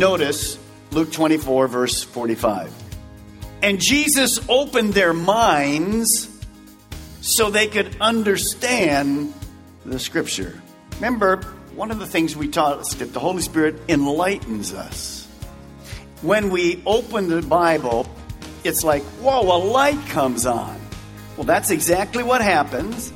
Notice Luke 24, verse 45. And Jesus opened their minds so they could understand the scripture. Remember, one of the things we taught is that the Holy Spirit enlightens us. When we open the Bible, it's like, whoa, a light comes on. Well, that's exactly what happens.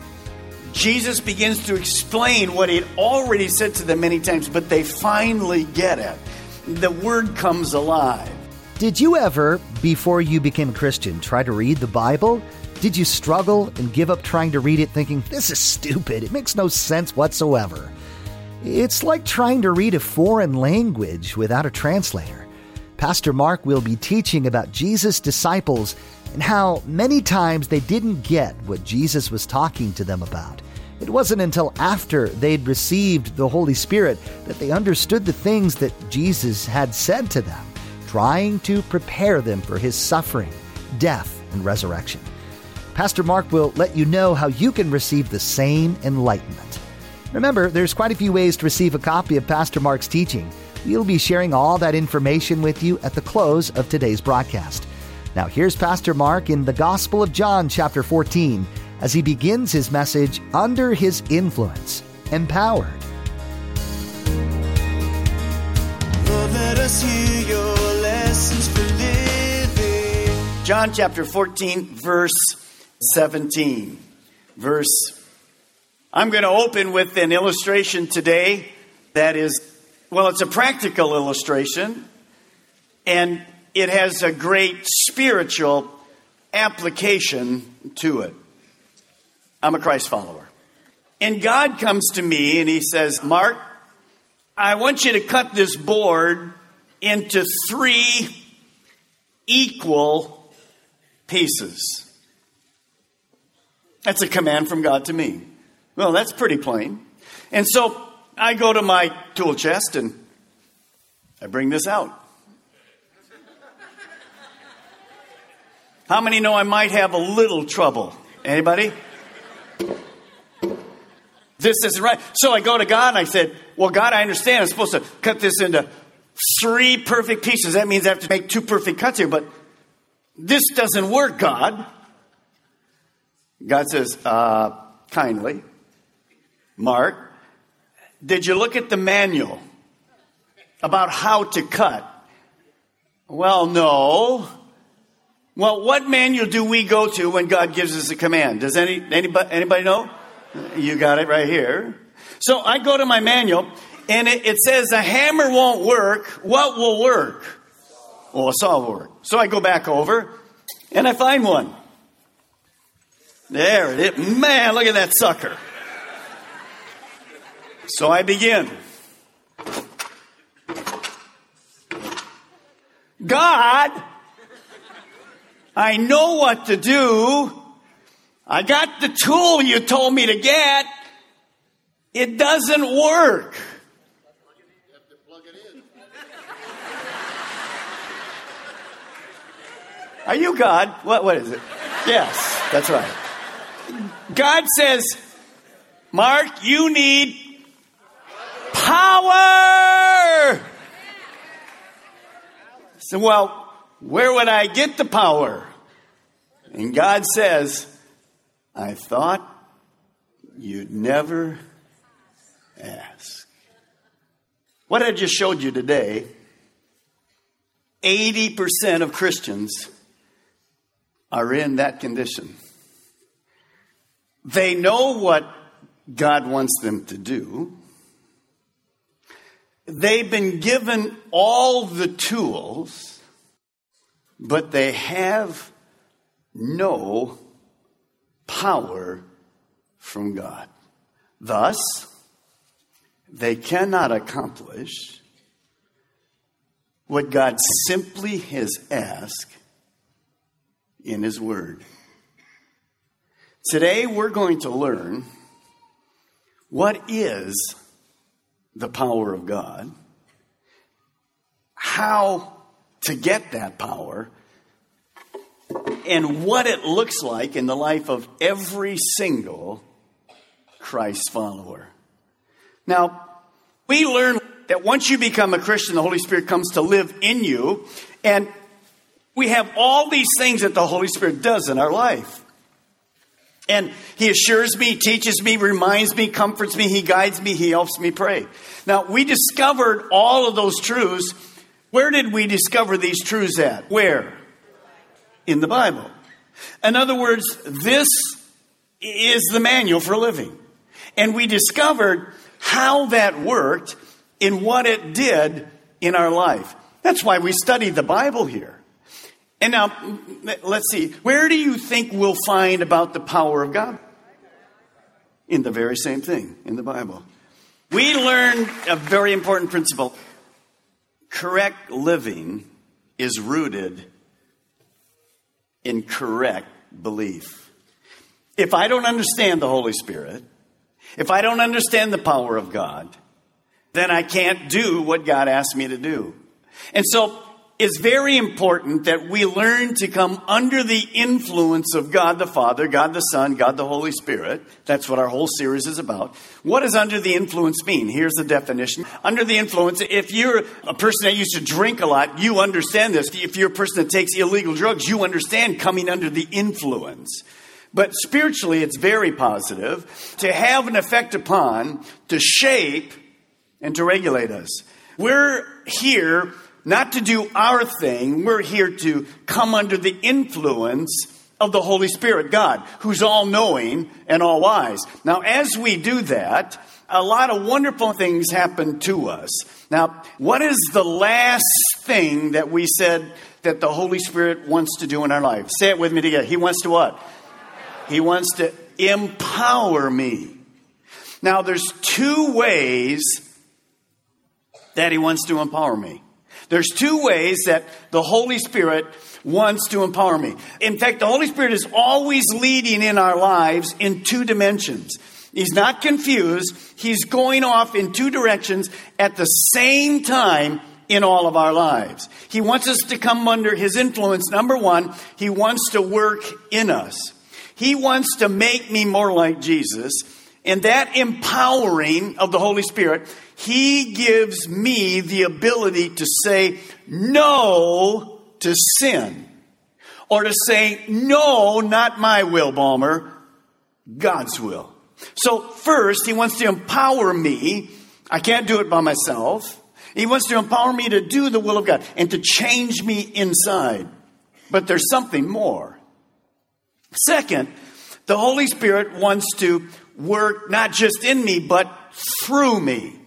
Jesus begins to explain what he'd already said to them many times, but they finally get it. The word comes alive. Did you ever, before you became a Christian, try to read the Bible? Did you struggle and give up trying to read it thinking, this is stupid, it makes no sense whatsoever? It's like trying to read a foreign language without a translator. Pastor Mark will be teaching about Jesus' disciples and how many times they didn't get what Jesus was talking to them about. It wasn't until after they'd received the Holy Spirit that they understood the things that Jesus had said to them, trying to prepare them for his suffering, death, and resurrection. Pastor Mark will let you know how you can receive the same enlightenment. Remember, there's quite a few ways to receive a copy of Pastor Mark's teaching. We'll be sharing all that information with you at the close of today's broadcast. Now, here's Pastor Mark in the Gospel of John, chapter 14, as he begins his message Under His Influence Empowered. Lord. John chapter 14, verse 17. Verse. I'm going to open with an illustration today that is, well, it's a practical illustration, and it has a great spiritual application to it. I'm a Christ follower. And God comes to me and He says, Mark, I want you to cut this board into three equal pieces. That's a command from God to me. Well, that's pretty plain. And so I go to my tool chest and I bring this out. How many know I might have a little trouble? Anybody? This isn't right. So I go to God and I said, Well, God, I understand I'm supposed to cut this into three perfect pieces. That means I have to make two perfect cuts here, but this doesn't work, God. God says, uh, kindly, Mark, did you look at the manual about how to cut? Well, no. Well, what manual do we go to when God gives us a command? Does any, anybody, anybody know? You got it right here. So I go to my manual and it, it says a hammer won't work. What will work? Well, a saw will work. So I go back over and I find one. There it is. Man, look at that sucker. So I begin. God, I know what to do. I got the tool you told me to get. It doesn't work. Are you God? What, what is it? Yes, that's right. God says, Mark, you need power. So, well, where would I get the power? And God says, I thought you'd never ask. What I just showed you today 80% of Christians are in that condition. They know what God wants them to do, they've been given all the tools, but they have no power from God. Thus, they cannot accomplish what God simply has asked in His Word. Today, we're going to learn what is the power of God, how to get that power, and what it looks like in the life of every single Christ follower. Now, we learn that once you become a Christian, the Holy Spirit comes to live in you, and we have all these things that the Holy Spirit does in our life. And he assures me, teaches me, reminds me, comforts me, he guides me, he helps me pray. Now, we discovered all of those truths. Where did we discover these truths at? Where? In the Bible. In other words, this is the manual for living. And we discovered how that worked in what it did in our life. That's why we study the Bible here. And now, let's see, where do you think we'll find about the power of God? In the very same thing in the Bible. We learn a very important principle. Correct living is rooted in correct belief. If I don't understand the Holy Spirit, if I don't understand the power of God, then I can't do what God asked me to do. And so it's very important that we learn to come under the influence of God the Father, God the Son, God the Holy Spirit. That's what our whole series is about. What does under the influence mean? Here's the definition. Under the influence, if you're a person that used to drink a lot, you understand this. If you're a person that takes illegal drugs, you understand coming under the influence. But spiritually, it's very positive to have an effect upon, to shape, and to regulate us. We're here not to do our thing. We're here to come under the influence of the Holy Spirit, God, who's all knowing and all wise. Now, as we do that, a lot of wonderful things happen to us. Now, what is the last thing that we said that the Holy Spirit wants to do in our life? Say it with me together. He wants to what? He wants to empower me. Now, there's two ways that He wants to empower me. There's two ways that the Holy Spirit wants to empower me. In fact, the Holy Spirit is always leading in our lives in two dimensions. He's not confused. He's going off in two directions at the same time in all of our lives. He wants us to come under His influence. Number one, He wants to work in us. He wants to make me more like Jesus. And that empowering of the Holy Spirit he gives me the ability to say no to sin. Or to say, no, not my will, Balmer, God's will. So first, he wants to empower me. I can't do it by myself. He wants to empower me to do the will of God and to change me inside. But there's something more. Second, the Holy Spirit wants to work not just in me, but through me.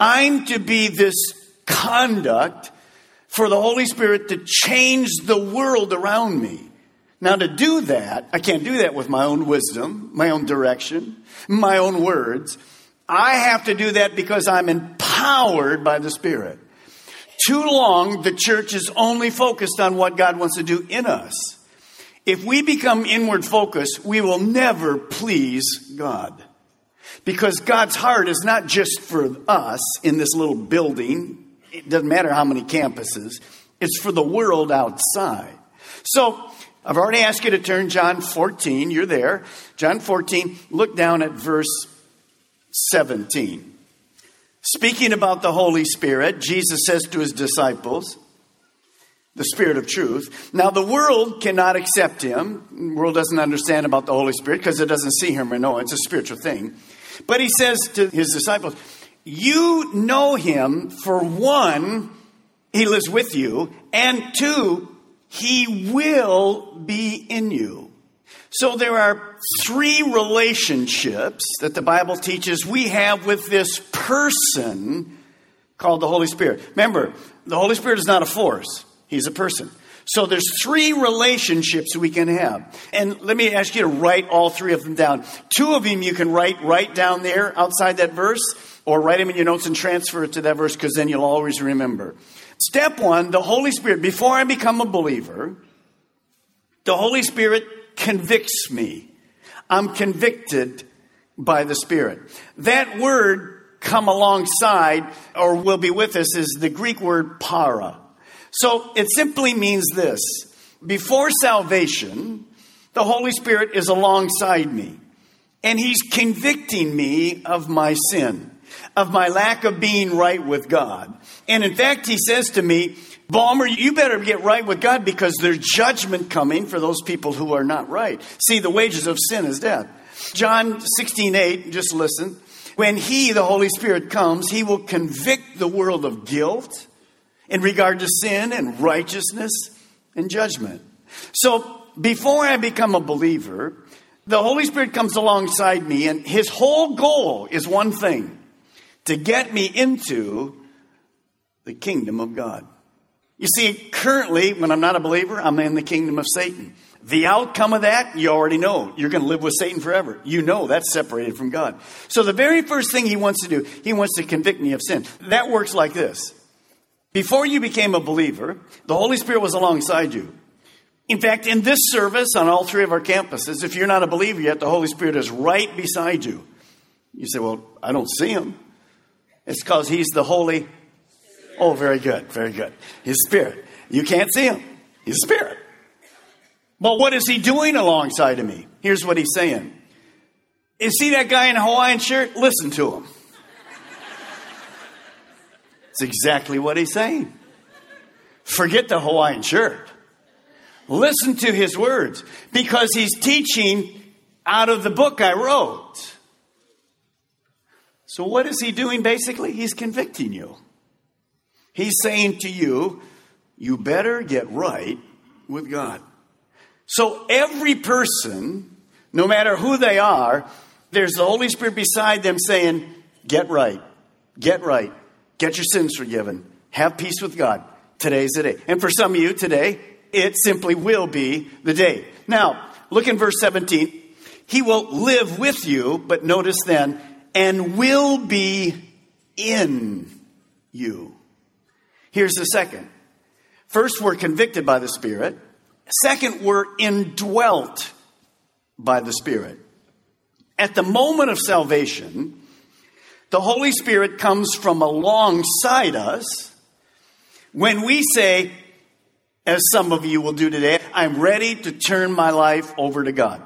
I'm to be this conduct for the Holy Spirit to change the world around me. Now, to do that, I can't do that with my own wisdom, my own direction, my own words. I have to do that because I'm empowered by the Spirit. Too long, the church is only focused on what God wants to do in us. If we become inward focused, we will never please God. Because God's heart is not just for us in this little building, it doesn't matter how many campuses, it's for the world outside. So, I've already asked you to turn John 14, you're there. John 14, look down at verse 17. Speaking about the Holy Spirit, Jesus says to his disciples, the Spirit of truth. Now, the world cannot accept him. The world doesn't understand about the Holy Spirit because it doesn't see him or know. It's a spiritual thing. But he says to his disciples, You know him, for one, he lives with you, and two, he will be in you. So there are three relationships that the Bible teaches we have with this person called the Holy Spirit. Remember, the Holy Spirit is not a force, He's a person. So there's three relationships we can have. And let me ask you to write all three of them down. Two of them you can write right down there outside that verse, or write them in your notes and transfer it to that verse because then you'll always remember. Step one, the Holy Spirit, before I become a believer, the Holy Spirit convicts me. I'm convicted by the Spirit. That word come alongside or will be with us is the Greek word para. So it simply means this. Before salvation, the Holy Spirit is alongside me and he's convicting me of my sin, of my lack of being right with God. And in fact, he says to me, Balmer, you better get right with God because there's judgment coming for those people who are not right. See, the wages of sin is death. John 16, 8, just listen. When He, the Holy Spirit, comes, He will convict the world of guilt in regard to sin and righteousness and judgment. So, before I become a believer, the Holy Spirit comes alongside me, and His whole goal is one thing to get me into the kingdom of God. You see, currently, when I'm not a believer, I'm in the kingdom of Satan. The outcome of that, you already know. You're going to live with Satan forever. You know that's separated from God. So the very first thing he wants to do, he wants to convict me of sin. That works like this. Before you became a believer, the Holy Spirit was alongside you. In fact, in this service on all three of our campuses, if you're not a believer yet, the Holy Spirit is right beside you. You say, Well, I don't see him. It's because he's the Holy Oh, very good, very good. His spirit. You can't see him. He's spirit. But what is he doing alongside of me? Here's what he's saying. You see that guy in a Hawaiian shirt? Listen to him. It's exactly what he's saying. Forget the Hawaiian shirt. Listen to his words because he's teaching out of the book I wrote. So, what is he doing basically? He's convicting you. He's saying to you, you better get right with God. So every person, no matter who they are, there's the Holy Spirit beside them saying, get right, get right, get your sins forgiven, have peace with God. Today's the day. And for some of you today, it simply will be the day. Now, look in verse 17. He will live with you, but notice then, and will be in you. Here's the second. First, we're convicted by the Spirit. Second, we're indwelt by the Spirit. At the moment of salvation, the Holy Spirit comes from alongside us when we say, as some of you will do today, I'm ready to turn my life over to God.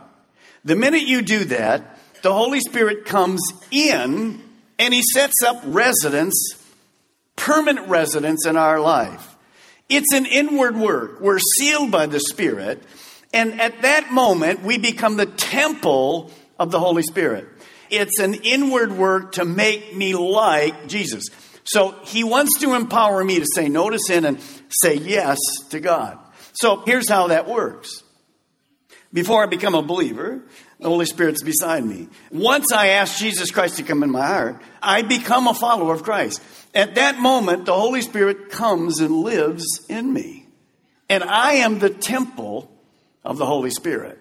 The minute you do that, the Holy Spirit comes in and He sets up residence permanent residence in our life. It's an inward work. We're sealed by the Spirit. And at that moment, we become the temple of the Holy Spirit. It's an inward work to make me like Jesus. So he wants to empower me to say no to sin and say yes to God. So here's how that works. Before I become a believer, the Holy Spirit's beside me. Once I ask Jesus Christ to come in my heart, I become a follower of Christ. At that moment, the Holy Spirit comes and lives in me. And I am the temple of the Holy Spirit.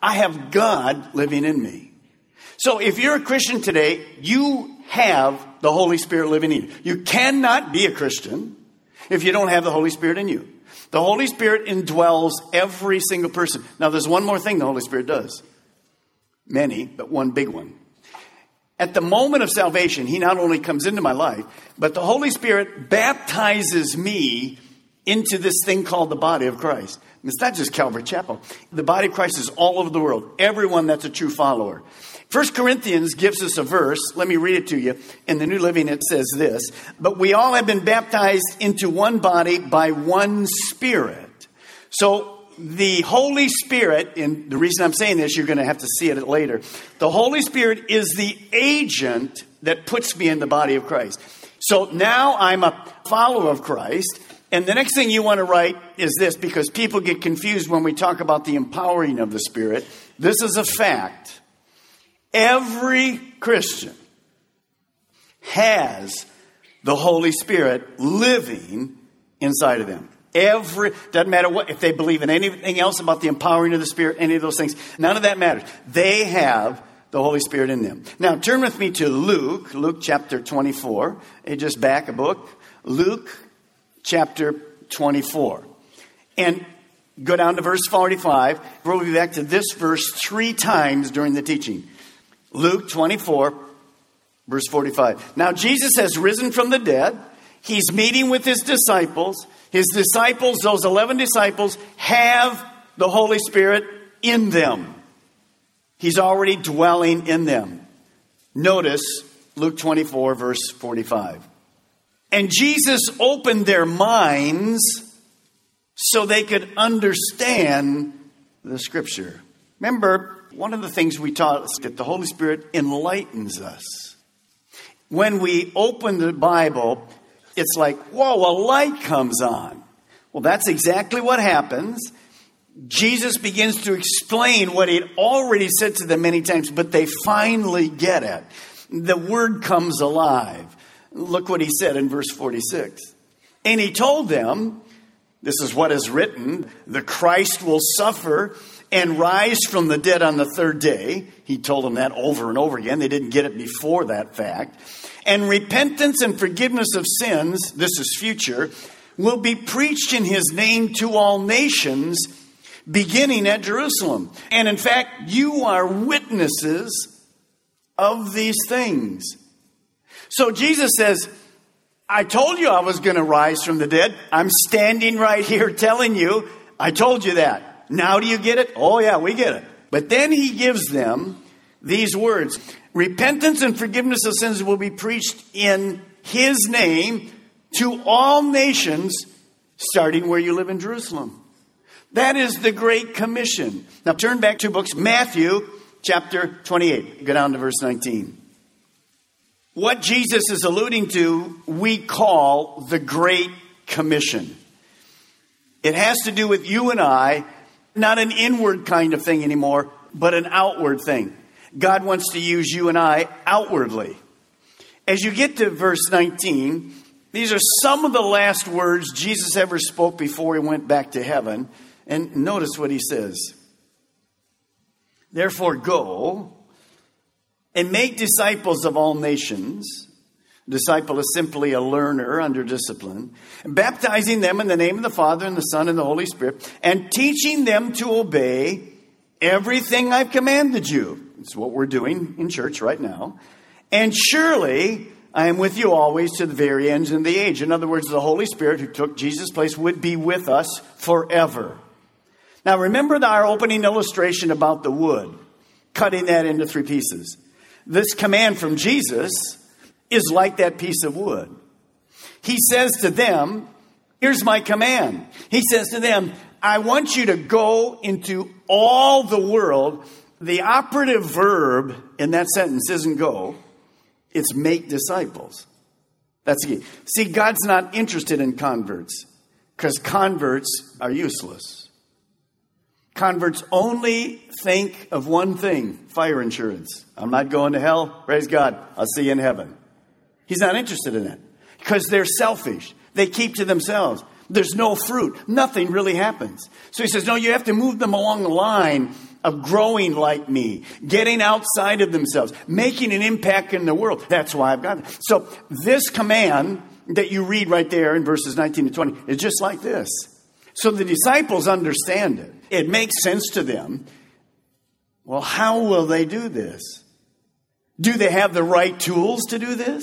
I have God living in me. So if you're a Christian today, you have the Holy Spirit living in you. You cannot be a Christian if you don't have the Holy Spirit in you. The Holy Spirit indwells every single person. Now, there's one more thing the Holy Spirit does. Many, but one big one. At the moment of salvation, He not only comes into my life, but the Holy Spirit baptizes me into this thing called the body of Christ. It's not just Calvary Chapel. The body of Christ is all over the world. Everyone that's a true follower. First Corinthians gives us a verse. Let me read it to you. In the New Living, it says this But we all have been baptized into one body by one Spirit. So the Holy Spirit, and the reason I'm saying this, you're going to have to see it later. The Holy Spirit is the agent that puts me in the body of Christ. So now I'm a follower of Christ. And the next thing you want to write is this because people get confused when we talk about the empowering of the Spirit. This is a fact. Every Christian has the Holy Spirit living inside of them. Every doesn't matter what if they believe in anything else about the empowering of the Spirit, any of those things. None of that matters. They have the Holy Spirit in them. Now turn with me to Luke, Luke chapter 24. just back a book. Luke chapter 24. And go down to verse 45. We'll be back to this verse three times during the teaching. Luke 24, verse 45. Now Jesus has risen from the dead. He's meeting with his disciples. His disciples, those 11 disciples, have the Holy Spirit in them. He's already dwelling in them. Notice Luke 24, verse 45. And Jesus opened their minds so they could understand the scripture. Remember, one of the things we taught is that the Holy Spirit enlightens us. When we open the Bible, it's like, whoa, a light comes on. Well, that's exactly what happens. Jesus begins to explain what he'd already said to them many times, but they finally get it. The word comes alive. Look what he said in verse 46. And he told them, This is what is written the Christ will suffer and rise from the dead on the third day. He told them that over and over again. They didn't get it before that fact. And repentance and forgiveness of sins, this is future, will be preached in his name to all nations, beginning at Jerusalem. And in fact, you are witnesses of these things. So Jesus says, I told you I was going to rise from the dead. I'm standing right here telling you, I told you that. Now do you get it? Oh, yeah, we get it. But then he gives them these words Repentance and forgiveness of sins will be preached in his name to all nations, starting where you live in Jerusalem. That is the Great Commission. Now turn back two books, Matthew chapter 28. Go down to verse 19. What Jesus is alluding to, we call the Great Commission. It has to do with you and I, not an inward kind of thing anymore, but an outward thing. God wants to use you and I outwardly. As you get to verse 19, these are some of the last words Jesus ever spoke before he went back to heaven. And notice what he says. Therefore, go and make disciples of all nations. Disciple is simply a learner under discipline, baptizing them in the name of the Father and the Son and the Holy Spirit, and teaching them to obey everything I've commanded you. It's what we're doing in church right now. And surely I am with you always to the very ends of the age. In other words, the Holy Spirit who took Jesus' place would be with us forever. Now remember our opening illustration about the wood, cutting that into three pieces. This command from Jesus is like that piece of wood. He says to them, Here's my command. He says to them, I want you to go into all the world. The operative verb in that sentence isn't go, it's make disciples. That's the key. See, God's not interested in converts because converts are useless. Converts only think of one thing fire insurance. I'm not going to hell. Praise God. I'll see you in heaven. He's not interested in that because they're selfish. They keep to themselves. There's no fruit. Nothing really happens. So he says, no, you have to move them along the line of growing like me, getting outside of themselves, making an impact in the world. That's why I've got it. So this command that you read right there in verses 19 to 20 is just like this. So the disciples understand it. It makes sense to them. Well, how will they do this? Do they have the right tools to do this?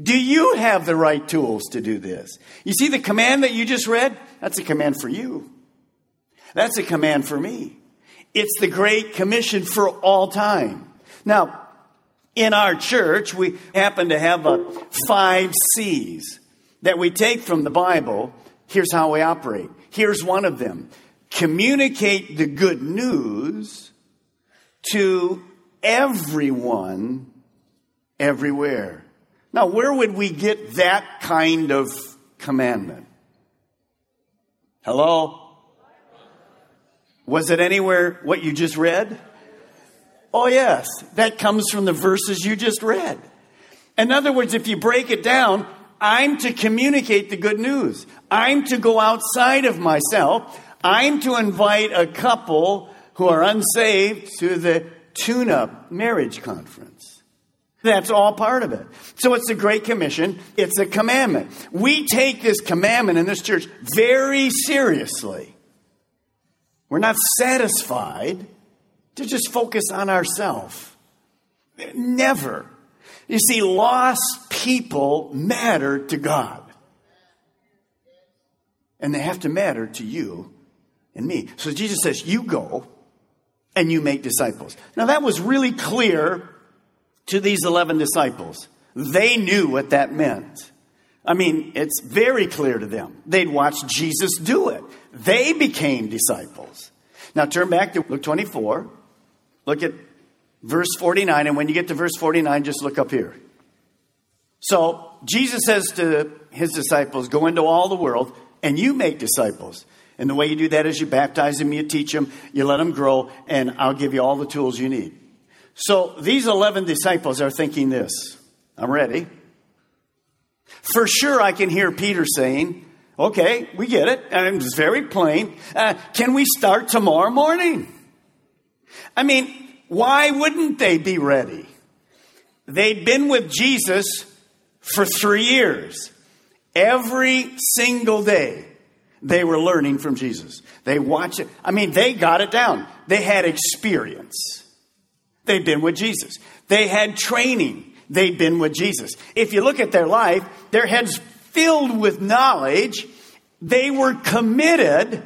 Do you have the right tools to do this? You see the command that you just read? That's a command for you. That's a command for me. It's the Great Commission for all time. Now, in our church, we happen to have a five C's that we take from the Bible. Here's how we operate. Here's one of them communicate the good news to everyone everywhere. Now, where would we get that kind of commandment? Hello? Was it anywhere what you just read? Oh, yes. That comes from the verses you just read. In other words, if you break it down, I'm to communicate the good news. I'm to go outside of myself. I'm to invite a couple who are unsaved to the tune up marriage conference. That's all part of it. So it's a great commission. It's a commandment. We take this commandment in this church very seriously. We're not satisfied to just focus on ourselves. Never. You see, lost people matter to God. And they have to matter to you and me. So Jesus says, You go and you make disciples. Now, that was really clear to these 11 disciples. They knew what that meant. I mean, it's very clear to them. They'd watched Jesus do it. They became disciples. Now, turn back to Luke 24. Look at verse 49. And when you get to verse 49, just look up here. So Jesus says to his disciples, Go into all the world and you make disciples. And the way you do that is you baptize them, you teach them, you let them grow, and I'll give you all the tools you need. So these 11 disciples are thinking this I'm ready. For sure, I can hear Peter saying, Okay, we get it. And it's very plain. Uh, can we start tomorrow morning? I mean, why wouldn't they be ready? They'd been with Jesus for three years. Every single day, they were learning from Jesus. They watched it. I mean, they got it down. They had experience. They'd been with Jesus. They had training. They'd been with Jesus. If you look at their life, their heads filled with knowledge. They were committed,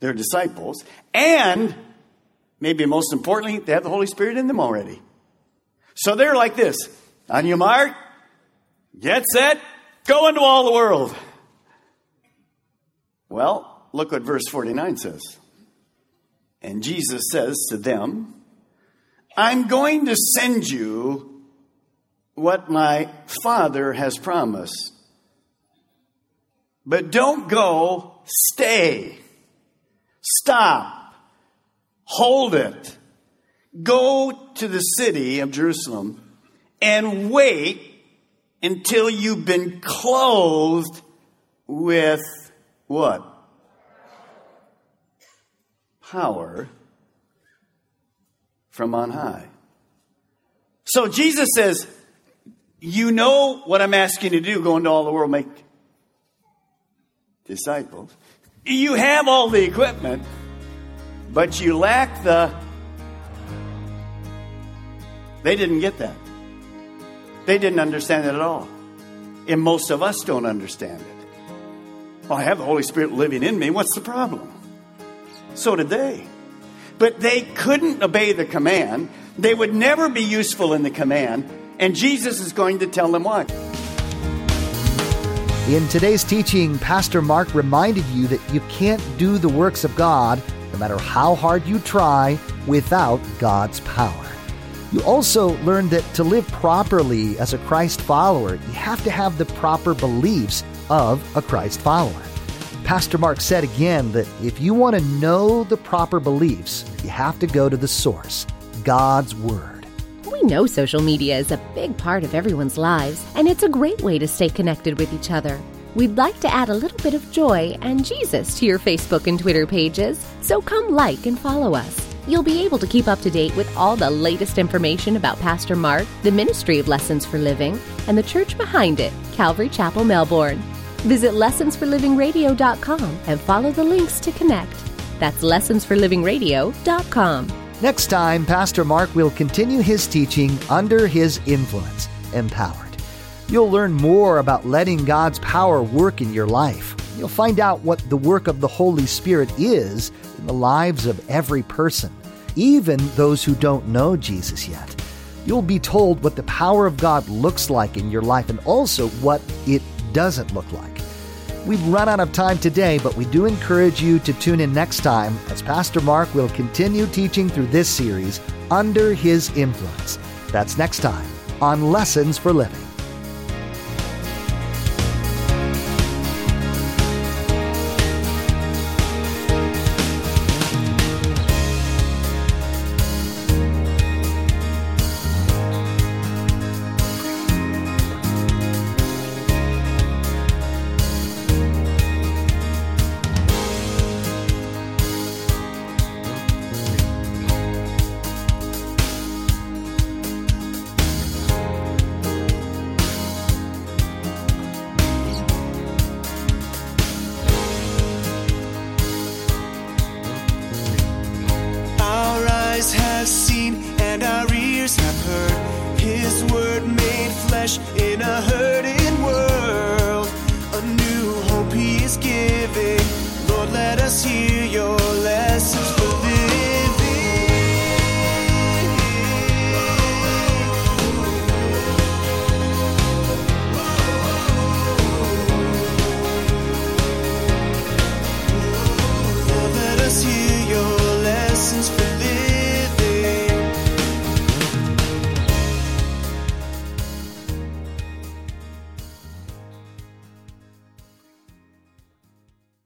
they're disciples, and maybe most importantly, they have the Holy Spirit in them already. So they're like this on your mark, Get set, go into all the world. Well, look what verse 49 says. And Jesus says to them, I'm going to send you what my Father has promised. But don't go, stay. Stop. Hold it. Go to the city of Jerusalem and wait until you've been clothed with what? Power from on high. So Jesus says, You know what I'm asking you to do, go into all the world, make disciples. You have all the equipment, but you lack the. They didn't get that. They didn't understand it at all. And most of us don't understand it. Well, I have the Holy Spirit living in me. What's the problem? So did they. But they couldn't obey the command. They would never be useful in the command. And Jesus is going to tell them why. In today's teaching, Pastor Mark reminded you that you can't do the works of God, no matter how hard you try, without God's power. You also learned that to live properly as a Christ follower, you have to have the proper beliefs of a Christ follower. Pastor Mark said again that if you want to know the proper beliefs, you have to go to the source, God's Word. We know social media is a big part of everyone's lives, and it's a great way to stay connected with each other. We'd like to add a little bit of joy and Jesus to your Facebook and Twitter pages, so come like and follow us. You'll be able to keep up to date with all the latest information about Pastor Mark, the Ministry of Lessons for Living, and the church behind it, Calvary Chapel, Melbourne. Visit lessonsforlivingradio.com and follow the links to connect. That's lessonsforlivingradio.com. Next time, Pastor Mark will continue his teaching under his influence, empowered. You'll learn more about letting God's power work in your life. You'll find out what the work of the Holy Spirit is in the lives of every person, even those who don't know Jesus yet. You'll be told what the power of God looks like in your life and also what it doesn't look like. We've run out of time today, but we do encourage you to tune in next time as Pastor Mark will continue teaching through this series, Under His Influence. That's next time on Lessons for Living. Flesh in a hurting